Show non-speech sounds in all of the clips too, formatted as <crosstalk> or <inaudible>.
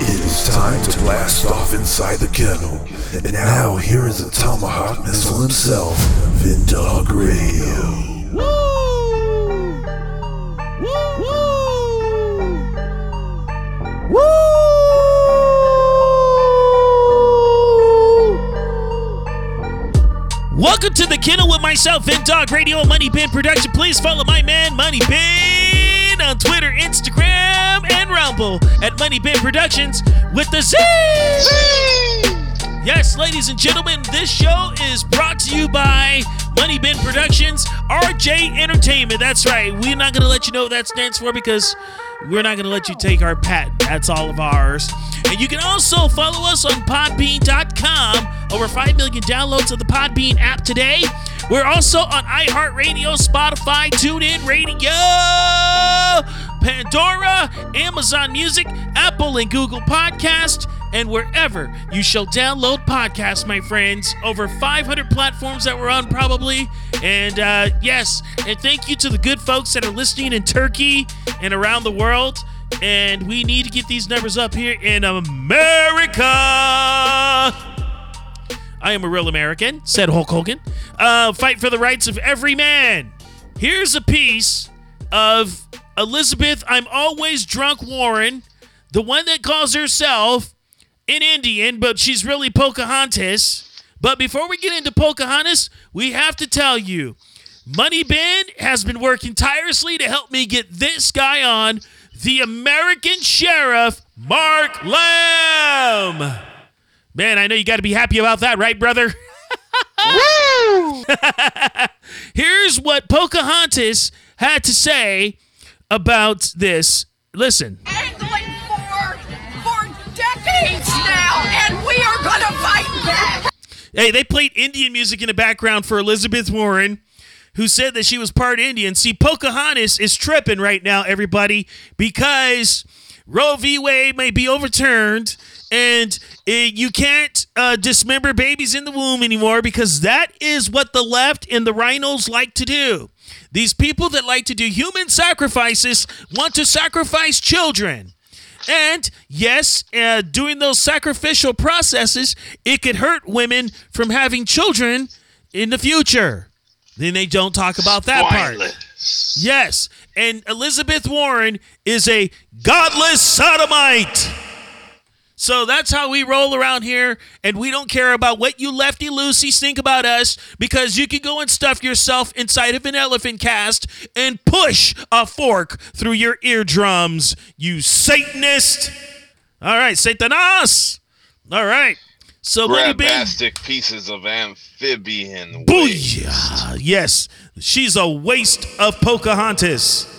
It is time to blast off inside the kennel. And now here is the tomahawk missile himself, Vindog Radio. Woo! Woo! Woo! Woo! Welcome to the kennel with myself, Vin Dog Radio, Money Bin Production. Please follow my man, Money Bin, on Twitter, Instagram, and Rumble at Money Bin Productions with the Z. Yes, ladies and gentlemen, this show is brought to you by Money Bin Productions, RJ Entertainment. That's right. We're not going to let you know what that stands for because we're not going to let you take our patent. That's all of ours. And you can also follow us on podbean.com. Over 5 million downloads of the Podbean app today. We're also on iHeartRadio, Spotify, TuneIn Radio, Pandora, Amazon Music, Apple and Google Podcast, and wherever you shall download podcasts, my friends. Over 500 platforms that we're on, probably. And uh, yes, and thank you to the good folks that are listening in Turkey and around the world. And we need to get these numbers up here in America. I am a real American, said Hulk Hogan. Uh, fight for the rights of every man. Here's a piece of Elizabeth, I'm always drunk Warren, the one that calls herself an Indian, but she's really Pocahontas. But before we get into Pocahontas, we have to tell you Money Bin has been working tirelessly to help me get this guy on, the American Sheriff, Mark Lamb. Man, I know you got to be happy about that, right, brother? <laughs> Here's what Pocahontas had to say about this. Listen. angling for for decades now, and we are gonna fight back. Hey, they played Indian music in the background for Elizabeth Warren, who said that she was part Indian. See, Pocahontas is tripping right now, everybody, because Roe v. Wade may be overturned and uh, you can't uh, dismember babies in the womb anymore because that is what the left and the rhinos like to do. These people that like to do human sacrifices want to sacrifice children. And yes, uh, doing those sacrificial processes, it could hurt women from having children in the future. Then they don't talk about that part. Yes, and Elizabeth Warren is a godless sodomite. So that's how we roll around here, and we don't care about what you lefty loosies think about us because you can go and stuff yourself inside of an elephant cast and push a fork through your eardrums, you Satanist. All right, Satanas. All right. So. Grabastic pieces of amphibian waste. Booyah! Yes, she's a waste of Pocahontas.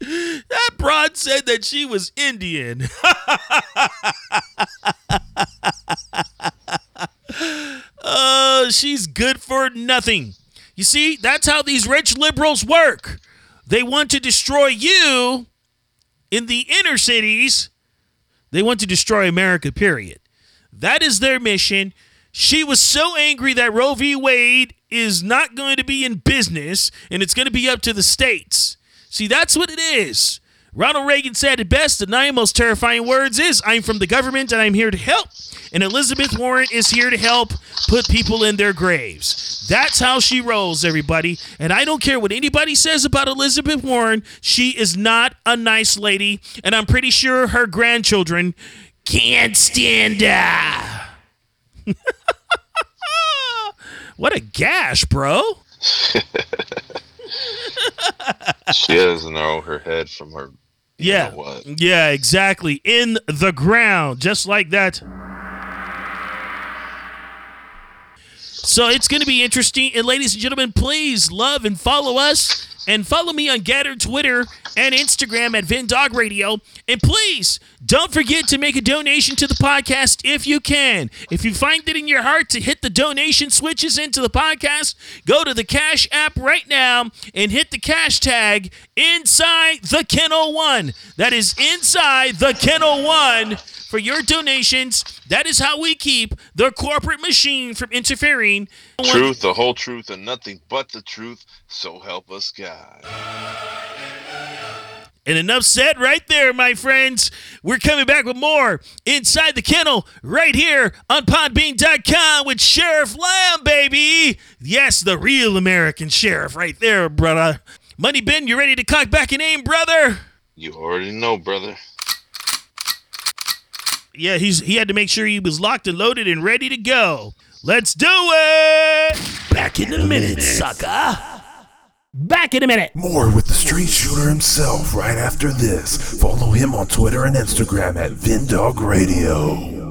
That broad said that she was Indian. <laughs> Oh, she's good for nothing. You see, that's how these rich liberals work. They want to destroy you in the inner cities. They want to destroy America, period. That is their mission. She was so angry that Roe v. Wade is not going to be in business and it's going to be up to the states. See, that's what it is. Ronald Reagan said it best. The nine most terrifying words is I'm from the government and I'm here to help. And Elizabeth Warren is here to help put people in their graves. That's how she rolls, everybody. And I don't care what anybody says about Elizabeth Warren. She is not a nice lady. And I'm pretty sure her grandchildren can't stand her. <laughs> what a gash, bro. <laughs> <laughs> She doesn't know her head from her. Yeah. Yeah, exactly. In the ground, just like that. So it's going to be interesting. And ladies and gentlemen, please love and follow us. And follow me on Gettr, Twitter, and Instagram at VinDog Radio. And please don't forget to make a donation to the podcast if you can. If you find it in your heart to hit the donation switches into the podcast, go to the Cash app right now and hit the cash tag inside the Kennel One. That is inside the Kennel One for your donations. That is how we keep the corporate machine from interfering. Truth, the whole truth, and nothing but the truth. So help us God. And enough said right there, my friends. We're coming back with more Inside the Kennel right here on Podbean.com with Sheriff Lamb, baby. Yes, the real American sheriff right there, brother. Money Bin, you ready to cock back and aim, brother? You already know, brother. Yeah, he's he had to make sure he was locked and loaded and ready to go. Let's do it! Back in a minute, sucker. Back in a minute. More with the street shooter himself right after this. Follow him on Twitter and Instagram at Vindog Radio.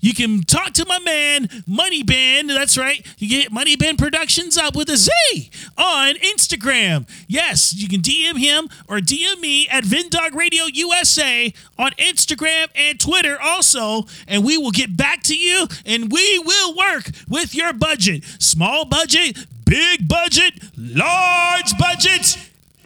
you can talk to my man, Money Bin. That's right. You get Money Bin Productions up with a Z on Instagram. Yes, you can DM him or DM me at Vindog Radio USA on Instagram and Twitter also. And we will get back to you and we will work with your budget. Small budget, big budget, large budgets.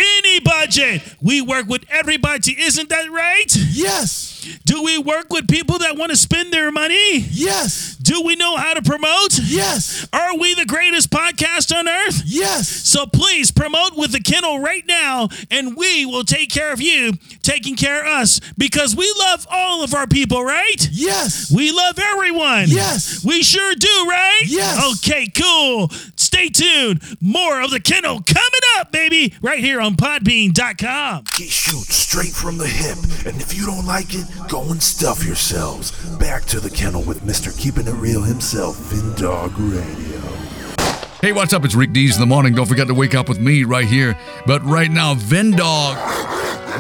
Any budget. We work with everybody. Isn't that right? Yes. Do we work with people that want to spend their money? Yes. Do we know how to promote? Yes. Are we the greatest podcast on earth? Yes. So please promote with the kennel right now, and we will take care of you, taking care of us, because we love all of our people, right? Yes. We love everyone. Yes. We sure do, right? Yes. Okay, cool. Stay tuned. More of the kennel coming up, baby, right here on podbean.com. He shoots straight from the hip, and if you don't like it, go and stuff yourselves. Back to the kennel with Mr. Keeping It Real himself, Vindog Radio. Hey, what's up? It's Rick Dees in the morning. Don't forget to wake up with me right here. But right now, Vendog.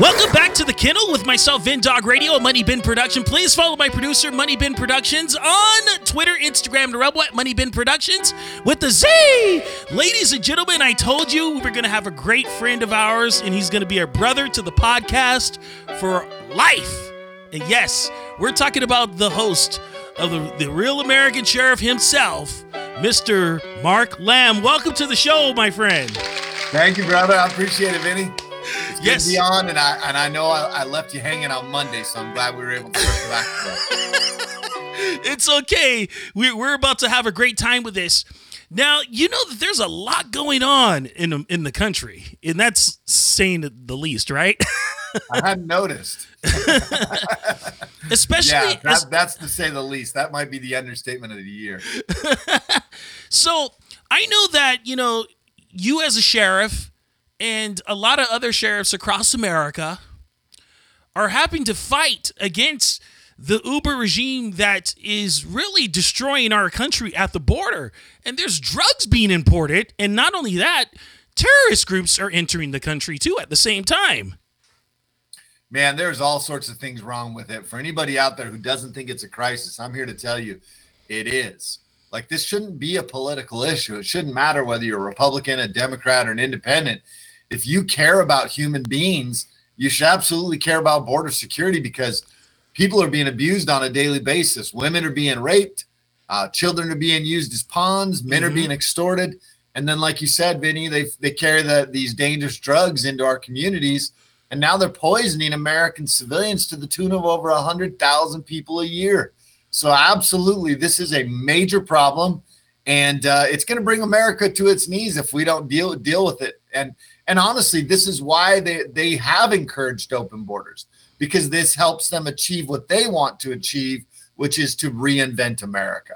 Welcome back to the kennel with myself, Vin Dog Radio, Money Bin Production. Please follow my producer, Money Bin Productions, on Twitter, Instagram, and Rumble at Money Bin Productions with the Z. Ladies and gentlemen, I told you we were going to have a great friend of ours, and he's going to be our brother to the podcast for life. And yes, we're talking about the host of the, the real American sheriff himself, Mr. Mark Lamb. Welcome to the show, my friend. Thank you, brother. I appreciate it, Vinny. It's Yes. good on, and I and I know I, I left you hanging on Monday, so I'm glad we were able to circle back. <laughs> it's okay. We, we're about to have a great time with this. Now, you know that there's a lot going on in in the country, and that's saying the least, right? I hadn't noticed. <laughs> Especially, Yeah, as- that's to say the least. That might be the understatement of the year. <laughs> so I know that you know you as a sheriff and a lot of other sheriffs across America are having to fight against the Uber regime that is really destroying our country at the border. And there's drugs being imported. And not only that, terrorist groups are entering the country too at the same time. Man, there's all sorts of things wrong with it. For anybody out there who doesn't think it's a crisis, I'm here to tell you it is. Like, this shouldn't be a political issue. It shouldn't matter whether you're a Republican, a Democrat, or an independent. If you care about human beings, you should absolutely care about border security because people are being abused on a daily basis. Women are being raped, uh, children are being used as pawns, men are Mhm. being extorted. And then, like you said, Vinny, they, they carry the, these dangerous drugs into our communities and now they're poisoning American civilians to the tune of over 100,000 people a year. So, absolutely, this is a major problem, and uh, it's going to bring America to its knees if we don't deal deal with it. And and honestly, this is why they they have encouraged open borders because this helps them achieve what they want to achieve, which is to reinvent America.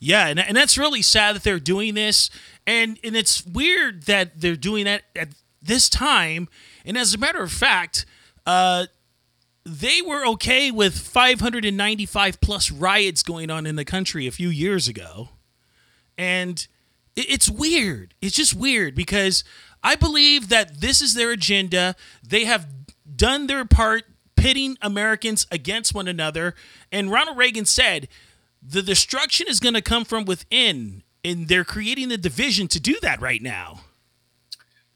Yeah, and, and that's really sad that they're doing this. And and it's weird that they're doing that at this time. And as a matter of fact, uh, they were okay with 595 plus riots going on in the country a few years ago. And it- it's weird. It's just weird because I believe that this is their agenda. They have done their part pitting Americans against one another. And Ronald Reagan said, the destruction is going to come from within. And they're creating the division to do that right now.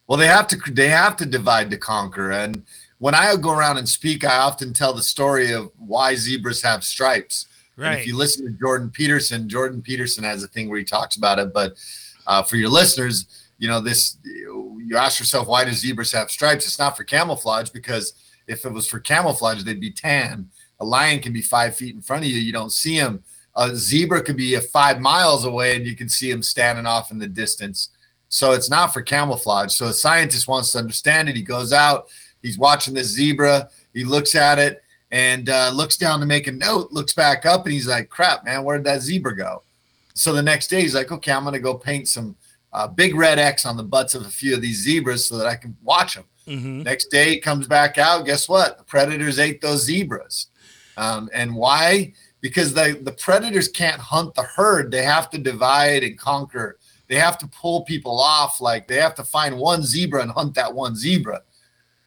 Well, they have to they have to divide to conquer, and when I go around and speak, I often tell the story of why zebras have stripes. And Right. if you listen to Jordan Peterson, Jordan Peterson has a thing where he talks about it. But uh, for your listeners, you know, this you ask yourself, why do zebras have stripes? It's not for camouflage because if it was for camouflage, they'd be tan. A lion can be five feet in front of you, you don't see him. A zebra could be five miles away and you can see him standing off in the distance. So it's not for camouflage. So a scientist wants to understand it. He goes out, he's watching this zebra, he looks at it and uh, looks down to make a note, looks back up, and he's like, crap, man, where did that zebra go? So the next day, he's like, okay, I'm going to go paint some uh, big red X on the butts of a few of these zebras so that I can watch them. Mhm. Next day, it comes back out. Guess what? The predators ate those zebras. Um, and why? Because the, the predators can't hunt the herd. They have to divide and conquer. They have to pull people off. Like they have to find one zebra and hunt that one zebra.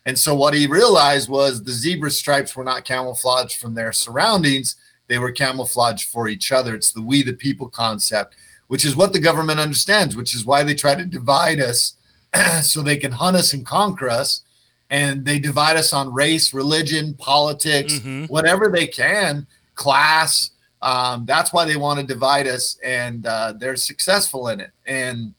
And so what he realized was the zebra stripes were not camouflaged from their surroundings. They were camouflaged for each other. It's the we the people concept, which is what the government understands, which is why they try to divide us <clears throat> so they can hunt us and conquer us. And they divide us on race, religion, politics, Mhm. whatever they can, class. Um, that's why they want to divide us, and uh, they're successful in it. And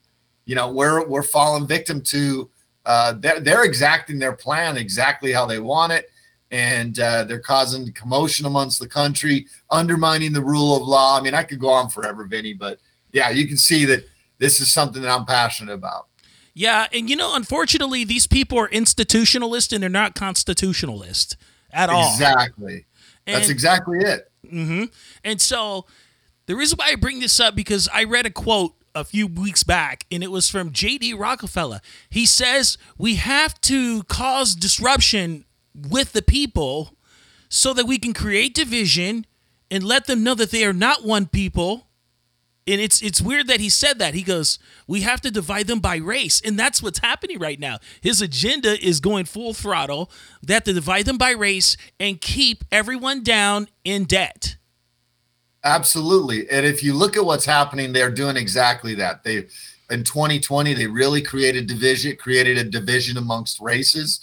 you know, we're we're falling victim to uh, they're, they're exacting their plan exactly how they want it, and uh, they're causing commotion amongst the country, undermining the rule of law. I mean, I could go on forever, Vinny, but yeah, you can see that this is something that I'm passionate about. Yeah, and you know, unfortunately, these people are institutionalist and they're not constitutionalist at all. Exactly. That's exactly it. hmm And so the reason why I bring this up because I read a quote a few weeks back and it was from JD Rockefeller. He says we have to cause disruption with the people so that we can create division and let them know that they are not one people. And it's it's weird that he said that. He goes, "We have to divide them by race." And that's what's happening right now. His agenda is going full throttle. They have to divide them by race and keep everyone down in debt. Absolutely. And if you look at what's happening, they're doing exactly that. They in 2020, they really created division, created a division amongst races.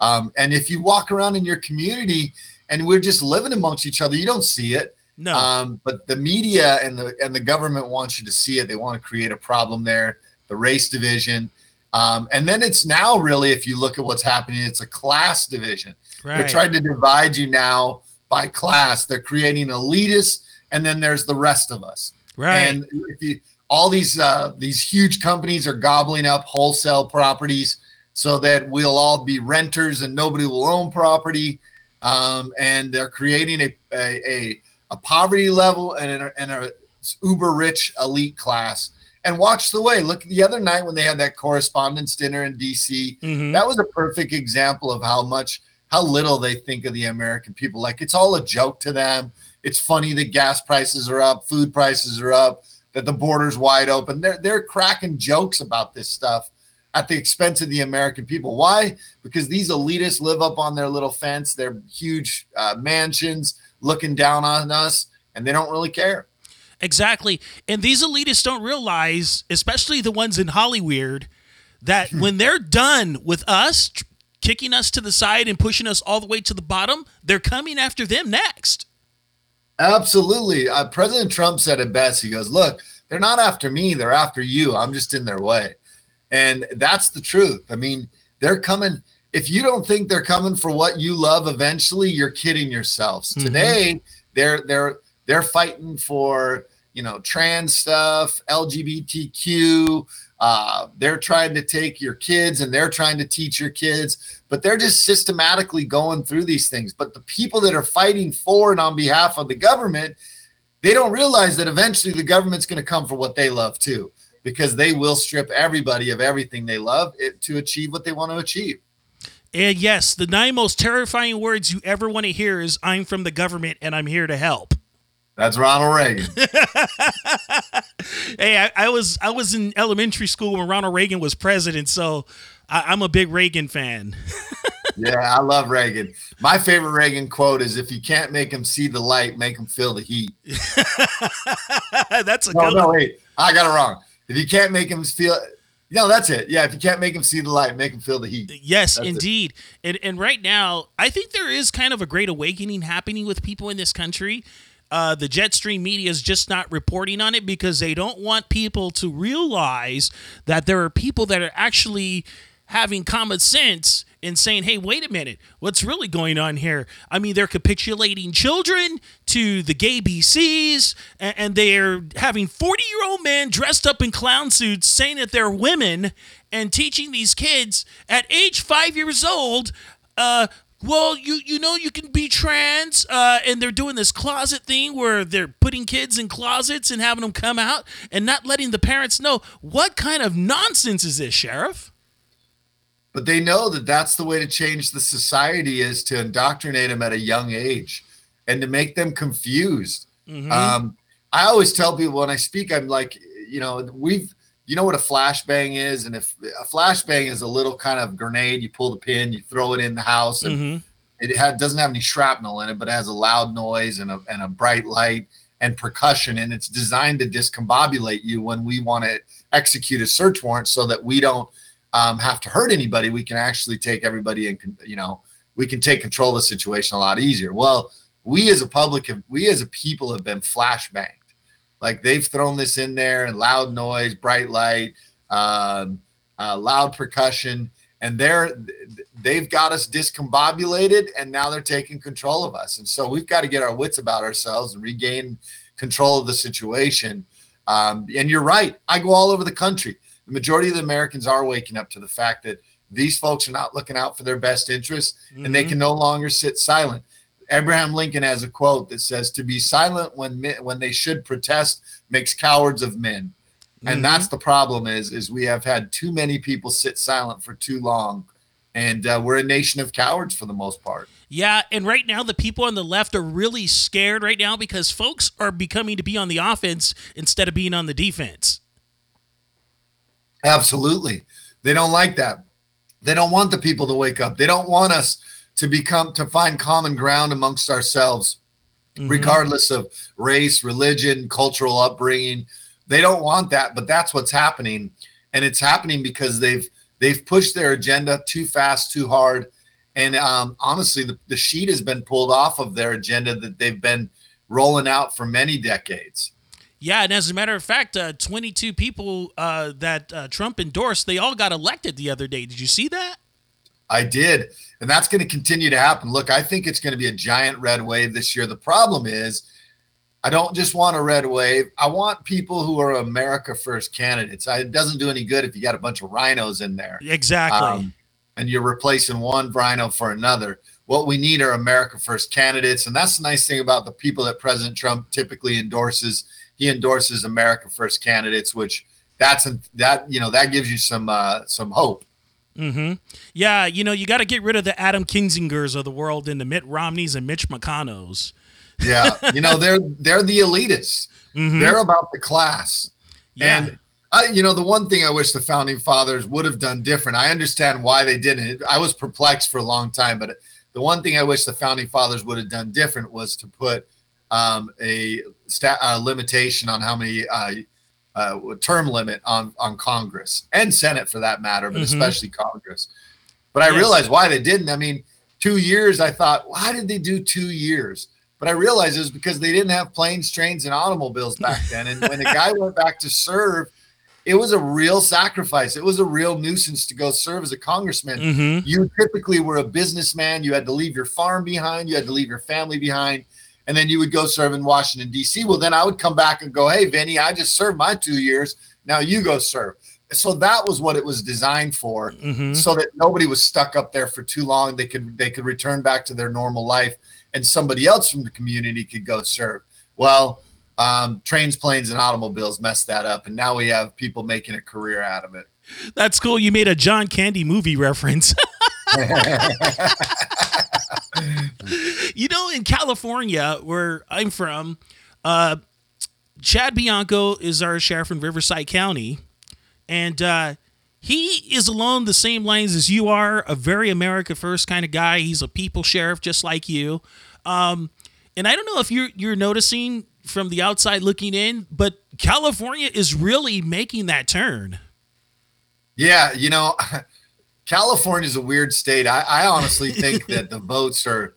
Um, and if you walk around in your community and we're just living amongst each other, you don't see it. No. Um, but the media and the and the government wants you to see it. They want to create a problem there, the race division. Um, and then it's now really, if you look at what's happening, it's a class division. They're trying to divide you now by class. They're creating elitists, and then there's the rest of us. right. And if you, all these uh, these huge companies are gobbling up wholesale properties so that we'll all be renters and nobody will own property. Um, and they're creating a, a, a, a poverty level and a, and a uber rich elite class. And watch the way. Look the other night when they had that correspondence dinner in DC. Mhm. That was a perfect example of how much how little they think of the American people. Like it's all a joke to them. It's funny that gas prices are up, food prices are up, that the border's wide open. They're they're cracking jokes about this stuff at the expense of the American people. Why? Because these elitists live up on their little fence, their huge uh, mansions, looking down on us, and they don't really care. Exactly. And these elitists don't realize, especially the ones in Hollywood, that Hmm. when they're done with us, tr- kicking us to the side and pushing us all the way to the bottom, they're coming after them next. Absolutely. Uh, President Trump said it best. He goes, Look, they're not after me, they're after you. I'm just in their way. And that's the truth. I mean, they're coming. If you don't think they're coming for what you love eventually, you're kidding yourselves. Mhm. Today, they're they're they're fighting for you know trans stuff, LGBTQ. Uh, they're trying to take your kids and they're trying to teach your kids, but they're just systematically going through these things. But the people that are fighting for and on behalf of the government, they don't realize that eventually the government's going to come for what they love too, because they will strip everybody of everything they love it, to achieve what they want to achieve. And yes, the nine most terrifying words you ever want to hear is I'm from the government and I'm here to help. That's Ronald Reagan. <laughs> Hey, I, I was I was in elementary school when Ronald Reagan was president, so I, I'm a big Reagan fan. <laughs> yeah, I love Reagan. My favorite Reagan quote is if you can't make him see the light, make him feel the heat. <laughs> That's a No, good no, wait. I got it wrong. If you can't make him feel No, that's it. Yeah, if you can't make them see the light, make them feel the heat. Yes, That's it. indeed. And and right now, I think there is kind of a great awakening happening with people in this country. Uh, the Jetstream media is just not reporting on it because they don't want people to realize that there are people that are actually having common sense and saying, hey, wait a minute, what's really going on here? I mean, they're capitulating children to the gay BCs, and, they're having 40 year old men dressed up in clown suits saying that they're women and teaching these kids at age five years old. Uh, well, you you know you can be trans, uh, and they're doing this closet thing where they're putting kids in closets and having them come out and not letting the parents know. What kind of nonsense is this, Sheriff? But they know that that's the way to change the society is to indoctrinate them at a young age and to make them confused. Um, I always tell people when I speak, I'm like, you know, we've, you know what a flashbang is, and if a flashbang is a little kind of grenade, you pull the pin, you throw it in the house, and Mhm. it ha- doesn't have any shrapnel in it, but it has a loud noise and a, and a bright light and percussion, and it's designed to discombobulate you when we want to execute a search warrant, so that we don't um, have to hurt anybody. We can actually take everybody and you know, we can take control of the situation a lot easier. Well, we as a public, we as a people have been flashbanged. Like they've thrown this in there and loud noise, bright light, um, uh, loud percussion, and they're they've got us discombobulated, and now they're taking control of us. And so we've got to get our wits about ourselves and regain control of the situation. Um, and you're right. I go all over the country. The majority of the Americans are waking up to the fact that these folks are not looking out for their best interests, and they can no longer sit silent. Abraham Lincoln has a quote that says, "To be silent when men, when they should protest makes cowards of men." And that's the problem is is we have had too many people sit silent for too long, and uh, we're a nation of cowards for the most part. Yeah, and right now the people on the left are really scared right now because folks are becoming to be on the offense instead of being on the defense. Absolutely. They don't like that. They don't want the people to wake up. They don't want us to become to find common ground amongst ourselves, regardless of race, religion, cultural upbringing. They don't want that, but that's what's happening. And it's happening because they've they've pushed their agenda too fast, too hard. And um, honestly, the, the sheet has been pulled off of their agenda that they've been rolling out for many decades. Yeah, and as a matter of fact, uh, 22 people uh, that uh, Trump endorsed, they all got elected the other day. Did you see that? I did. And that's going to continue to happen. Look, I think it's going to be a giant red wave this year. The problem is, I don't just want a red wave. I want people who are America First candidates. It doesn't do any good if you got a bunch of rhinos in there Exactly. um, and you're replacing one rhino for another. What we need are America First candidates. And that's the nice thing about the people that President Trump typically endorses. He endorses America First candidates, which that's a, that you know that gives you some uh, some hope. Mm-hmm. Yeah, you know, you got to get rid of the Adam Kinzingers of the world and the Mitt Romneys and Mitch McConnells. Yeah, you know they're they're the elitists. Mhm. They're about the class. Yeah. And I, you know, the one thing I wish the founding fathers would have done different. I understand why they didn't. I was perplexed for a long time, but the one thing I wish the founding fathers would have done different was to put um, a stat uh, limitation on how many uh, uh, term limit on on Congress and Senate for that matter, but Mhm. especially Congress. But I Yes. realized why they didn't. I mean, two years. I thought, why did they do two years? But I realized it was because they didn't have planes, trains, and automobiles back then. And when a <laughs> guy went back to serve, it was a real sacrifice. It was a real nuisance to go serve as a congressman. Mhm. You typically were a businessman. You had to leave your farm behind. You had to leave your family behind. And then you would go serve in Washington, D.C. Well, then I would come back and go, hey, Vinny, I just served my two years. Now you go serve. So that was what it was designed for Mhm. so that nobody was stuck up there for too long. They could they could return back to their normal life, and somebody else from the community could go serve. Well, um, trains, planes, and automobiles messed that up, and now we have people making a career out of it. That's cool. You made a John Candy movie reference. <laughs> <laughs> you know, in California, where I'm from, uh, Chad Bianco is our sheriff in Riverside County, and uh, he is along the same lines as you are, a very America First kind of guy. He's a people sheriff, just like you. Um, and I don't know if you're you're noticing from the outside looking in, but California is really making that turn. Yeah, you know, California is a weird state. I, I honestly think that the <laughs> votes are.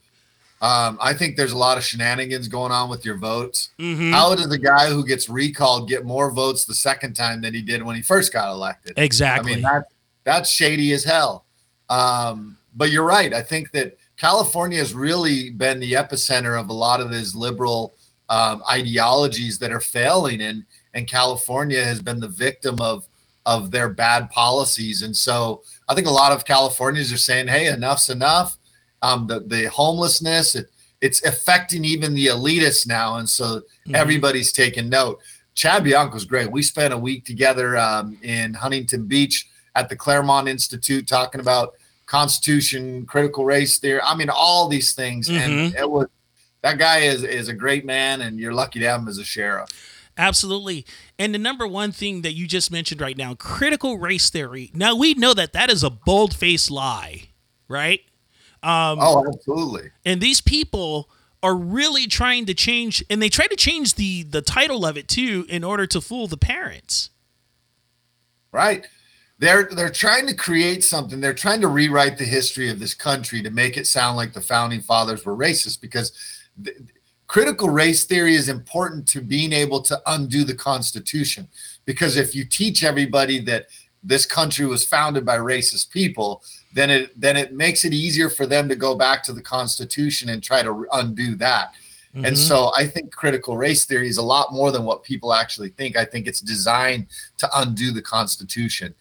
Um, I think there's a lot of shenanigans going on with your votes. Mhm. How does the guy who gets recalled get more votes the second time than he did when he first got elected? Exactly. I mean, that that's shady as hell. Um, but you're right. I think that California has really been the epicenter of a lot of these liberal um, ideologies that are failing, and and California has been the victim of of their bad policies. And so I think a lot of Californians are saying, "Hey, enough's enough." Um, the the homelessness it, it's affecting even the elitists now, and so Mhm. everybody's taking note. Chad Bianco's great. We spent a week together um, in Huntington Beach at the Claremont Institute talking about Constitution, critical race theory. I mean, all these things. And it was that guy is is a great man, and you're lucky to have him as a sheriff. Absolutely. And the number one thing that you just mentioned right now, critical race theory. Now we know that that is a bold-faced lie, right? Um, oh, absolutely. and these people are really trying to change and they try to change the the title of it too in order to fool the parents. right they're they're trying to create something they're trying to rewrite the history of this country to make it sound like the founding fathers were racist because critical race theory is important to being able to undo the constitution because if you teach everybody that this country was founded by racist people then it then it makes it easier for them to go back to the constitution and try to undo that and Mhm. so I think critical race theory is a lot more than what people actually think. I think it's designed to undo the Constitution.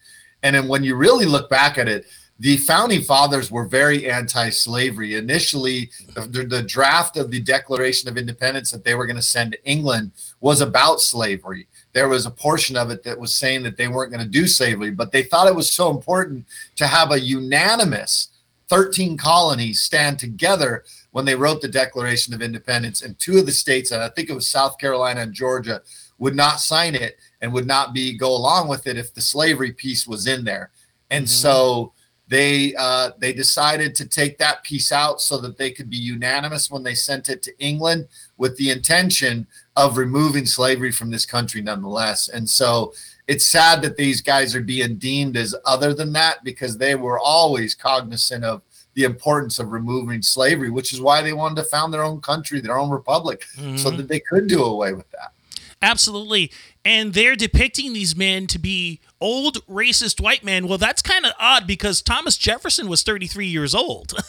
And then when you really look back at it, the founding fathers were very anti-slavery. Initially, the, the draft of the Declaration of Independence that they were going to send to England was about slavery. There was a portion of it that was saying that they weren't going to do slavery, but they thought it was so important to have a unanimous 13 colonies stand together when they wrote the Declaration of Independence, and two of the states, and I think it was South Carolina and Georgia, would not sign it and would not be go along with it if the slavery piece was in there. And mm-hmm. so they uh, they decided to take that piece out so that they could be unanimous when they sent it to England with the intention of removing slavery from this country nonetheless. And so it's sad that these guys are being deemed as other than that because they were always cognizant of the importance of removing slavery, which is why they wanted to found their own country, their own republic, so that they could do away with that. Absolutely. And they're depicting these men to be old racist white men. Well, that's kind of odd because Thomas Jefferson was 33 years old. <laughs>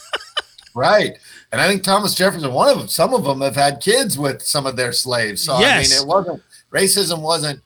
Right. And I think Thomas Jefferson, one of them, some of them have had kids with some of their slaves. So Yes. I mean, it wasn't racism wasn't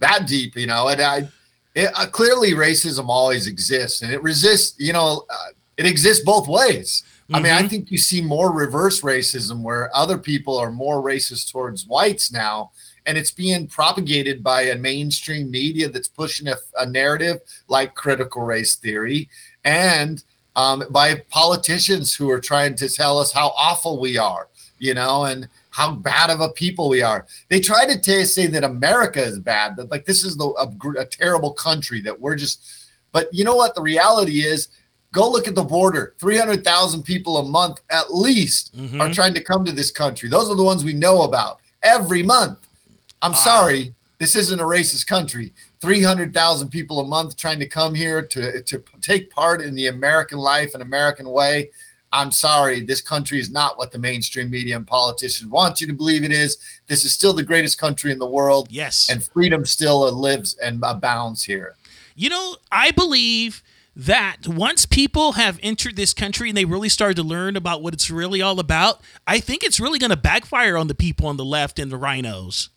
that deep, you know. And I, it, uh, clearly racism always exists, and it resists. You know, uh, it exists both ways. I mean, I think you see more reverse racism where other people are more racist towards whites now, and it's being propagated by a mainstream media that's pushing a, a narrative like critical race theory, and um, by politicians who are trying to tell us how awful we are, you know, and how bad of a people we are. They try to t- say that America is bad, that like this is the, a, a terrible country, that we're just. But you know what? The reality is, go look at the border. Three hundred thousand people a month at least are trying to come to this country. Those are the ones we know about every month. I'm uh, sorry, this isn't a racist country. 300,000 people a month trying to come here to, to take part in the American life and American way. I'm sorry, this country is not what the mainstream media and politicians want you to believe it is. This is still the greatest country in the world, yes. and freedom still uh, lives and abounds here. You know, I believe that once people have entered this country and they really started to learn about what it's really all about, I think it's really going to backfire on the people on the left and the rhinos.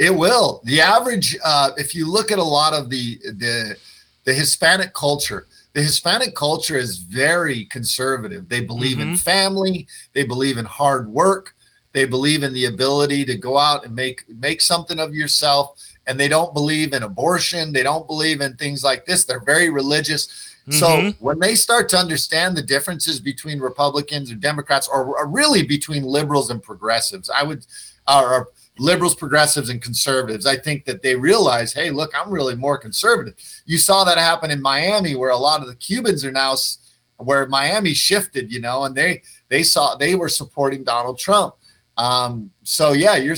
It will. The average, uh, if you look at a lot of the the the Hispanic culture, the Hispanic culture is very conservative. They believe in family. They believe in hard work. They believe in the ability to go out and make make something of yourself. And they don't believe in abortion. They don't believe in things like this. They're very religious. So when they start to understand the differences between Republicans or Democrats, or, or really between liberals and progressives, I would, or, or liberals, progressives, and conservatives, I think that they realize, hey, look, I'm really more conservative. You saw that happen in Miami, where a lot of the Cubans are now, where Miami shifted, you know, and they they saw they were supporting Donald Trump. Um, so yeah, you're.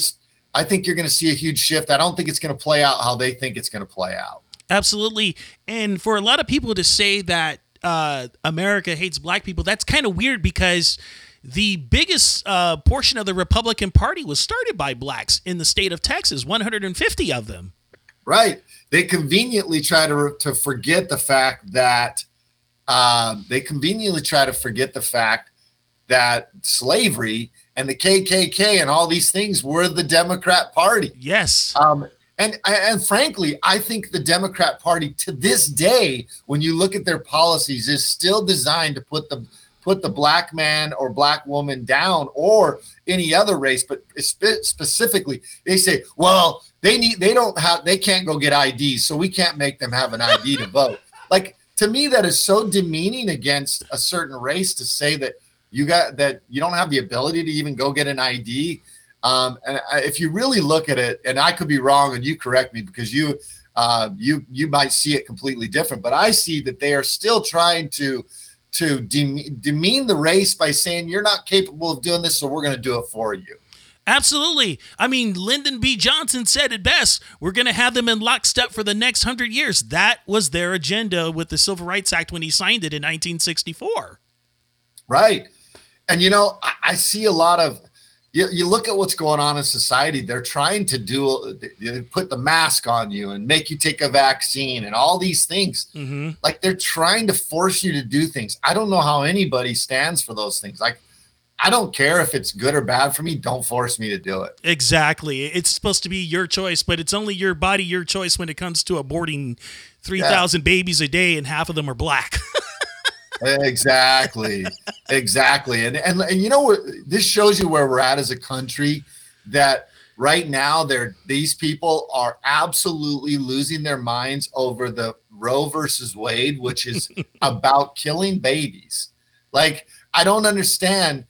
I think you're going to see a huge shift. I don't think it's going to play out how they think it's going to play out. Absolutely. And for a lot of people to say that uh, America hates black people, that's kind of weird because the biggest uh, portion of the Republican Party was started by blacks in the state of Texas, 150 of them. Right. They conveniently try to to forget the fact that um, they conveniently try to forget the fact that slavery and the KKK and all these things were the Democrat Party. Yes. Um, and and frankly, I think the Democrat Party to this day, when you look at their policies, is still designed to put the put the black man or black woman down or any other race but spe- specifically they say well they need they don't have they can't go get IDs so we can't make them have an ID to vote. <laughs> Like to me that is so demeaning against a certain race to say that you got that you don't have the ability to even go get an ID um, and if you really look at it and I could be wrong and you correct me because you uh, you you might see it completely different but I see that they are still trying to to demean the race by saying you're not capable of doing this, so we're going to do it for you. Absolutely. I mean, Lyndon B. Johnson said it best. We're going to have them in lockstep for the next hundred years. That was their agenda with the Civil Rights Act when he signed it in 1964. Right. And, you know, I, I see a lot of you, you look at what's going on in society they're trying to do put the mask on you and make you take a vaccine and all these things. Mm-hmm. like they're trying to force you to do things. I don't know how anybody stands for those things. Like i don't care if it's good or bad for me. Don't force me to do it. Exactly. It's supposed to be your choice but it's only your body your choice when it comes to aborting 3000 yeah. babies a day and half of them are black <laughs> exactly. Exactly. And, and and you know what? This shows you where we're at as a country that right now they're these people are absolutely losing their minds over the roe versus wade which is <laughs> about killing babies. Like i don't understand.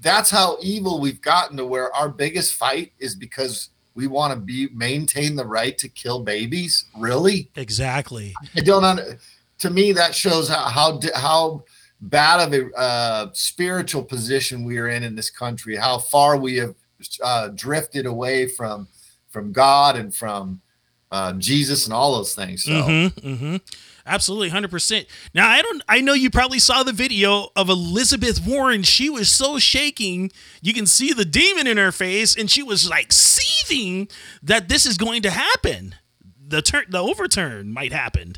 That's how evil we've gotten to where our biggest fight is because we want to be maintain the right to kill babies? Really? Exactly. I don't under, to me that shows how how how bad of a uh, spiritual position we are in in this country, how far we have uh, drifted away from from God and from uh, Jesus and all those things. So. Mm-hmm, mm-hmm. Absolutely, hundred percent. Now I don't. I know you probably saw the video of Elizabeth Warren. She was so shaking, you can see the demon in her face, and she was like seething that this is going to happen. The turn, the overturn might happen.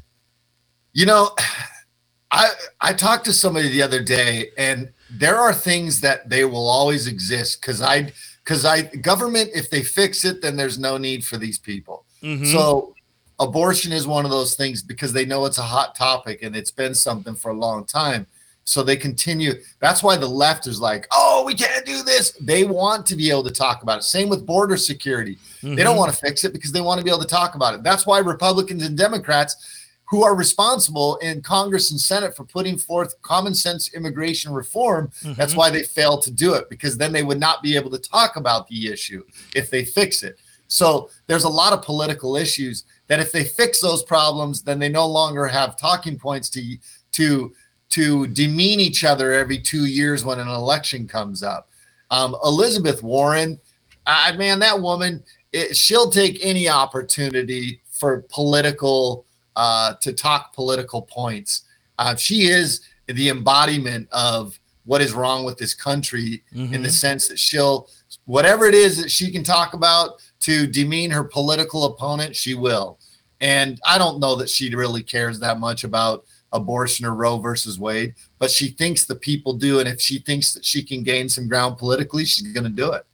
You know, <sighs> I I talked to somebody the other day, and there are things that they will always exist because I because I government if they fix it, then there's no need for these people. Mm-hmm. So abortion is one of those things because they know it's a hot topic and it's been something for a long time. So they continue. That's why the left is like, oh, we can't do this. They want to be able to talk about it. Same with border security. Mm-hmm. They don't want to fix it because they want to be able to talk about it. That's why Republicans and Democrats who are responsible in Congress and Senate for putting forth common sense immigration reform. Mm-hmm. That's why they failed to do it because then they would not be able to talk about the issue if they fix it. So there's a lot of political issues that if they fix those problems, then they no longer have talking points to to to demean each other every two years when an election comes up. Um, Elizabeth Warren, I man, that woman, it, she'll take any opportunity for political uh, to talk political points. Uh, she is the embodiment of what is wrong with this country mm-hmm. in the mm-hmm. sense that she'll, whatever it is that she can talk about to demean her political opponent, she will. And I don't know that she really cares that much about abortion or Roe versus Wade, but she thinks the people do. And if she thinks that she can gain some ground politically, she's going to do it.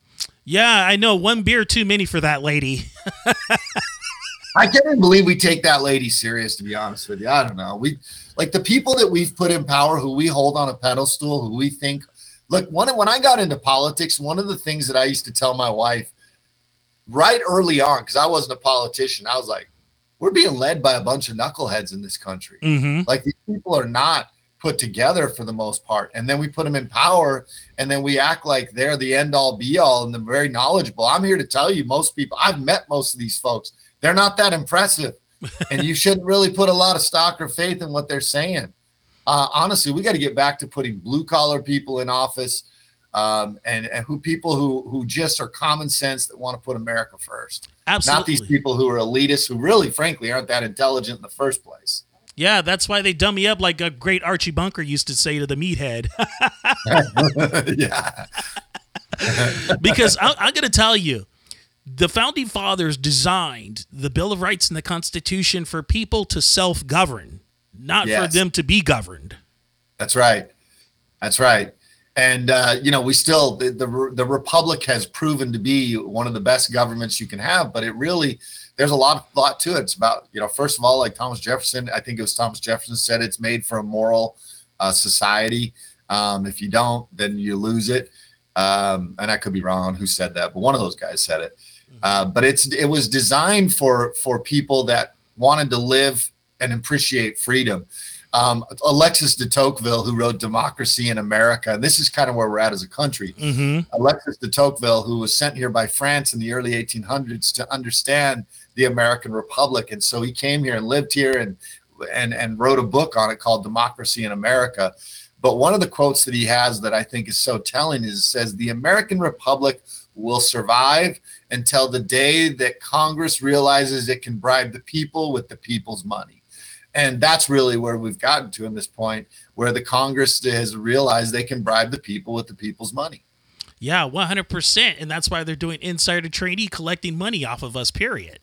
Yeah, I know. One beer too many for that lady. <laughs> I can't even believe we take that lady serious. To be honest with you, I don't know. We like the people that we've put in power, who we hold on a pedestal, who we think. Look, one when I got into politics, one of the things that I used to tell my wife right early on, because I wasn't a politician, I was like, "We're being led by a bunch of knuckleheads in this country. Mm-hmm. Like these people are not." put together for the most part. And then we put them in power and then we act like they're the end all be all and they're very knowledgeable. I'm here to tell you, most people, I've met most of these folks they're not that impressive. and you <laughs> shouldn't really put a lot of stock or faith in what they're saying. Uh, honestly, we got to get back to putting blue collar people in office. um, and and who people who who just are common sense that want to put America first. Absolutely. Not these people who are elitists who really, frankly, aren't that intelligent in the first place. Yeah, that's why they dummy up like a great Archie Bunker used to say to the meathead. <laughs> <laughs> yeah. because I, I'm going to tell you, the founding fathers designed the Bill of Rights and the Constitution for people to self govern, not for them to be governed. That's right. That's right. And uh, you know, we still the, the the republic has proven to be one of the best governments you can have, but it really there's a lot lot to it. It's about you know, first of all, like Thomas Jefferson, I think it was Thomas Jefferson said it's made for a moral uh, society. Um, if you don't, then you lose it. Um, and I could be wrong on who said that, but one of those guys said it. Uh, but it's it was designed for for people that wanted to live and appreciate freedom. Um, Alexis de Tocqueville, who wrote Democracy in America, and this is kind of where we're at as a country. Mm-hmm. Alexis de Tocqueville, who was sent here by France in the early 1800s to understand the American Republic, and so he came here and lived here and and and wrote a book on it called Democracy in America. But one of the quotes that he has that I think is so telling is it says the American Republic will survive until the day that Congress realizes it can bribe the people with the people's money. And that's really where we've gotten to in this point, where the Congress has realized they can bribe the people with the people's money. Yeah, 100%. And that's why they're doing insider trading, collecting money off of us, period.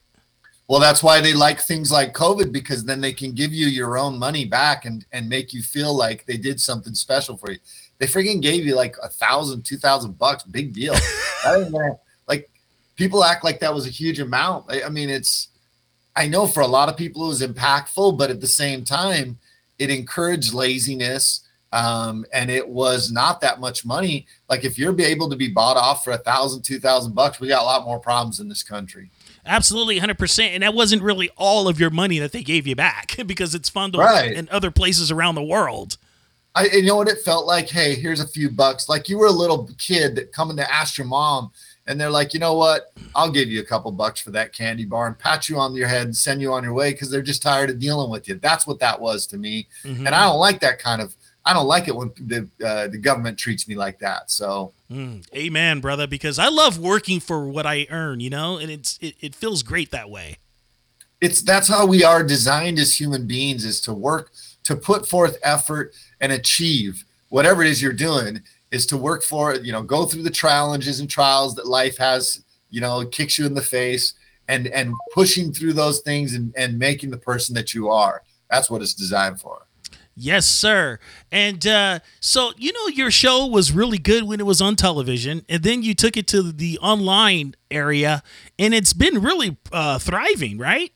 Well, that's why they like things like COVID because then they can give you your own money back and and make you feel like they did something special for you. They freaking gave you like a thousand, two thousand bucks, big deal. I don't know, like people act like that was a huge amount. I, I mean, it's. I know for a lot of people it was impactful, but at the same time, it encouraged laziness. Um, and it was not that much money. Like if you're able to be bought off for a thousand, two thousand bucks, we got a lot more problems in this country. Absolutely, 100%. And that wasn't really all of your money that they gave you back <laughs> because it's funded Right. in other places around the world. I, you know what it felt like? Hey, here's a few bucks. Like you were a little kid that coming to ask your mom, and they're like, you know what? I'll give you a couple bucks for that candy bar and pat you on your head and send you on your way because they're just tired of dealing with you. That's what that was to me, Mhm. and I don't like that kind of. I don't like it when the uh, the government treats me like that. So Mm, amen, brother, because I love working for what I earn, you know, and it's it, it feels great that way. it's that's how we are designed as human beings is to work to put forth effort and achieve whatever it is you're doing is to work for it you know go through the challenges and trials that life has you know kicks you in the face and and pushing through those things and, and making the person that you are that's what it's designed for Yes, sir. And uh, so, you know, your show was really good when it was on television, and then you took it to the online area, and it's been really uh, thriving, right?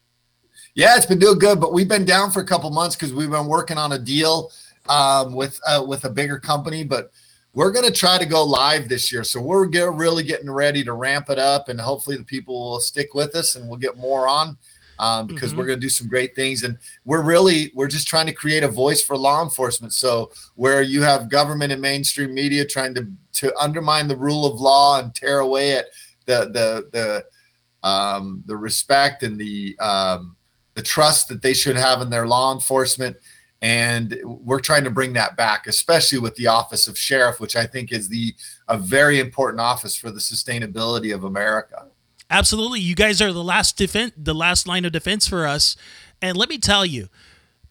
Yeah, it's been doing good, but we've been down for a couple months because we've been working on a deal um, with uh, with a bigger company. But we're going to try to go live this year, so we're get, really getting ready to ramp it up, and hopefully the people will stick with us, and we'll get more on um, because Mhm. we're going to do some great things. And we're really we're just trying to create a voice for law enforcement. So where you have government and mainstream media trying to to undermine the rule of law and tear away at the the the um, the respect and the um, the trust that they should have in their law enforcement. And we're trying to bring that back, especially with the office of sheriff, which I think is the a very important office for the sustainability of America. Absolutely. You guys are the last defense, the last line of defense for us. And let me tell you,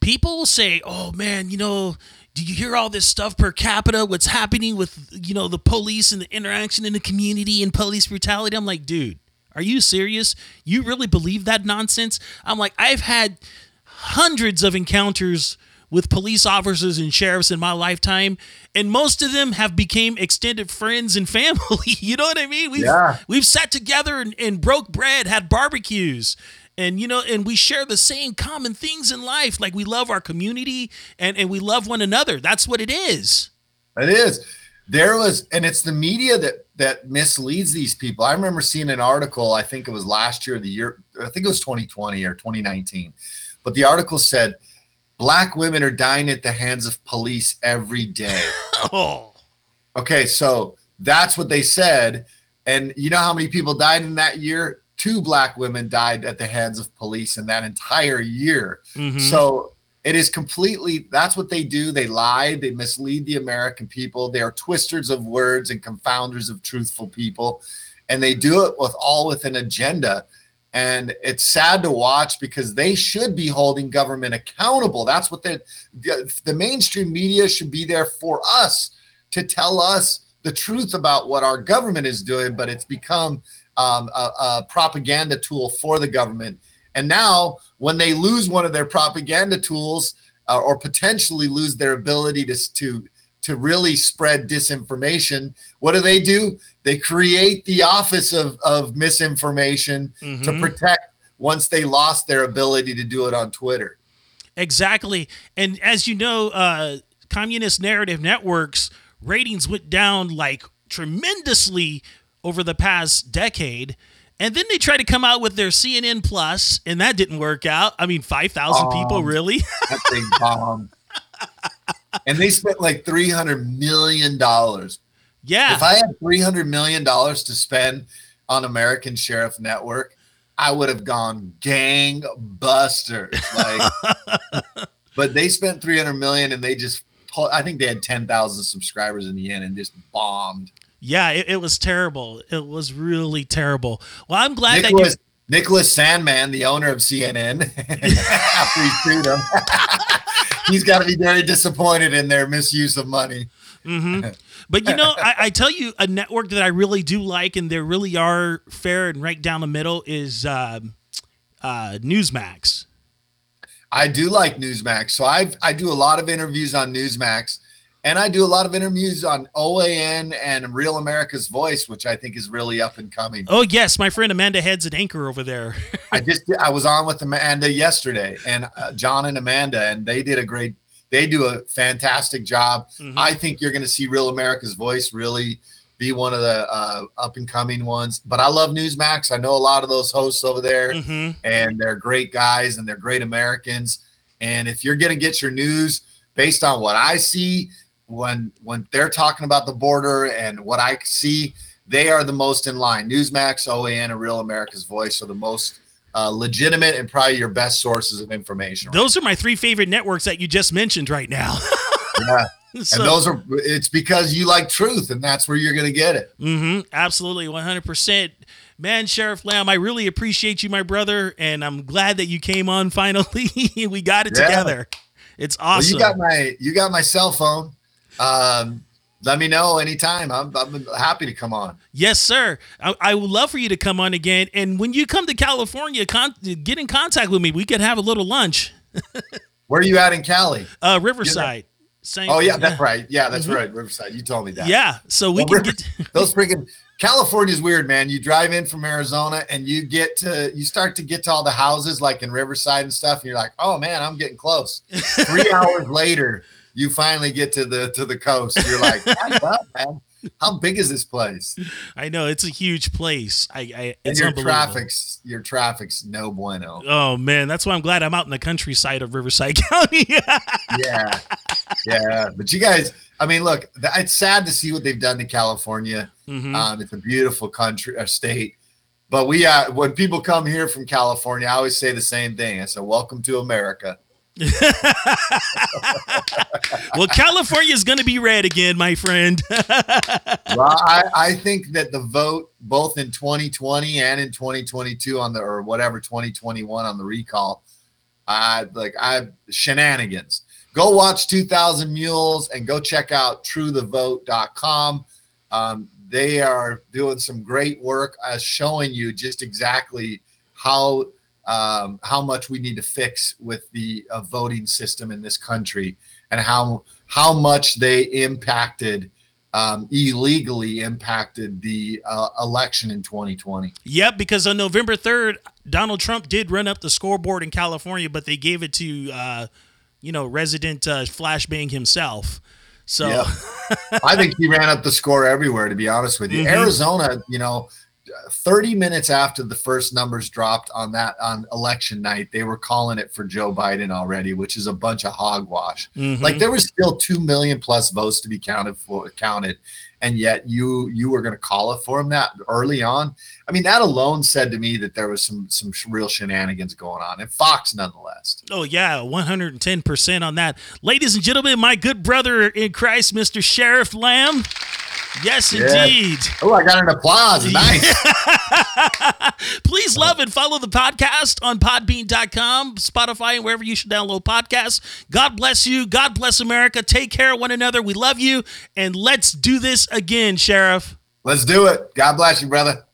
people say, "Oh man, you know, do you hear all this stuff per capita? What's happening with you know the police and the interaction in the community and police brutality?" I'm like, dude, are you serious? You really believe that nonsense? I'm like, I've had hundreds of encounters with police officers and sheriffs in my lifetime and most of them have became extended friends and <laughs> family you know what i mean we've, Yeah. we've sat together and, and broke bread had barbecues and you know and we share the same common things in life like we love our community and, and we love one another that's what it is It is. There was, and it's the media that that misleads these people. I remember seeing an article. I think it was last year, the year. I think it was 2020 or 2019. But the article said, "Black women are dying at the hands of police every day." <laughs> oh Okay, so that's what they said. And you know how many people died in that year? Two black women died at the hands of police in that entire year. mhm. So It is completely that's what they do. They lie, they mislead the American people. They are twisters of words and confounders of truthful people. And they do it with all with an agenda. And it's sad to watch because they should be holding government accountable. That's what the the mainstream media should be there for us to tell us the truth about what our government is doing, but it's become um, a, a propaganda tool for the government. And now, when they lose one of their propaganda tools, uh, or potentially lose their ability to, to to really spread disinformation, what do they do? They create the office of, of misinformation Mhm. to protect once they lost their ability to do it on Twitter. Exactly. And as you know, uh, communist narrative networks ratings went down like tremendously over the past decade. And then they tried to come out with their CNN Plus, and that didn't work out. I mean, 5,000 people, really? <laughs> That thing bombed. and they spent like $300 million. Yeah. If I had $300 million to spend on American Sheriff Network, I would have gone gangbusters. Like, <laughs> but they spent 300 million and they just, I think they had 10,000 subscribers in the end and just bombed. yeah, it, it was terrible. It was really terrible. Well, I'm glad that Nicholas, you. Nicholas Sandmann, the owner of CNN, <laughs> after he sued him, <laughs> he's got to be very disappointed in their misuse of money. Mhm. But you know, I, I tell you, a network that I really do like, and they really are fair and right down the middle, is um uh, Newsmax. I do like Newsmax. So I I do a lot of interviews on Newsmax and I do a lot of interviews on OAN and Real America's Voice, which I think is really up and coming. Oh yes, my friend Amanda Head's an anchor over there. I just I was on with Amanda yesterday and uh, John and Amanda and they did a great they do a fantastic job. Mhm. I think you're going to see Real America's Voice really be one of the uh, up and coming ones. But I love Newsmax. I know a lot of those hosts over there Mhm. and they're great guys and they're great Americans. And if you're going to get your news based on what I see when when they're talking about the border and what I see, they are the most in line. Newsmax, OAN, and Real America's Voice are the most uh, legitimate and probably your best sources of information. Those are my three favorite networks that you just mentioned right now. <laughs> Yeah. <laughs> so, and those are it's because you like truth and that's where you're going to get it. hmm absolutely, one hundred percent. Man, Sheriff Lamb, I really appreciate you, my brother, and I'm glad that you came on <laughs> finally. we got it Yeah. together. It's awesome. Well, you got my you got my cell phone. Um, let me know anytime. I'm, I'm happy to come on. Yes, sir. I, I would love for you to come on again. And when you come to California, con- get in contact with me. We could have a little lunch. <laughs> Where are you at in Cali? Uh, Riverside. Same- Oh yeah, that's right. Yeah, that's Mhm. right. Riverside. You told me that. Yeah. So we Well, can get. <laughs> Those freaking California's weird, man. You drive in from Arizona and you get to you start to get to all the houses like in Riverside and stuff, and you're like, oh man, I'm getting close. <laughs> Three hours later, you finally get to the to the coast. You're like, <laughs> up, man? How big is this place? I know it's a huge place. I, I And your traffic's your traffic's no bueno. Oh man, that's why I'm glad I'm out in the countryside of Riverside <laughs> County. yeah, yeah. But you guys, I mean, look, it's sad to see what they've done to California. Mhm. Um, it's a beautiful country or state. But we, uh, when people come here from California, I always say the same thing. I said, "Welcome to America." Well, California is going to be red again, my friend. <laughs> well, I, I think that the vote, both in 2020 and in 2022 on the or whatever 2021 on the recall, I like I shenanigans. Go watch 2000 Mules and go check out truethevote.com. Um, they are doing some great work as showing you just exactly how um, how much we need to fix with the uh, voting system in this country and how how much they impacted um, illegally impacted the uh, election in 2020. yep, because on November 3rd, Donald Trump did run up the scoreboard in California, but they gave it to, uh, you know, resident uh, Flashbang himself. So, Yeah. <laughs> I think he ran up the score everywhere, to be honest with you. Mhm. Arizona, you know, 30 minutes after the first numbers dropped on that on election night, they were calling it for Joe Biden already, which is a bunch of hogwash. mhm. Like there was still 2 million plus votes to be counted for counted. and yet you you were going to call it for him that early on. I mean, that alone said to me that there was some some real shenanigans going on, and Fox nonetheless. Oh yeah, one hundred and ten percent on that, ladies and gentlemen. My good brother in Christ, Mister Sheriff Lamb. Yes, Yeah. indeed. Oh, I got an applause. Nice. <laughs> Please love and follow the podcast on podbean.com, Spotify, and wherever you should download podcasts. God bless you. God bless America. Take care of one another. We love you. And let's do this again, Sheriff. Let's do it. God bless you, brother.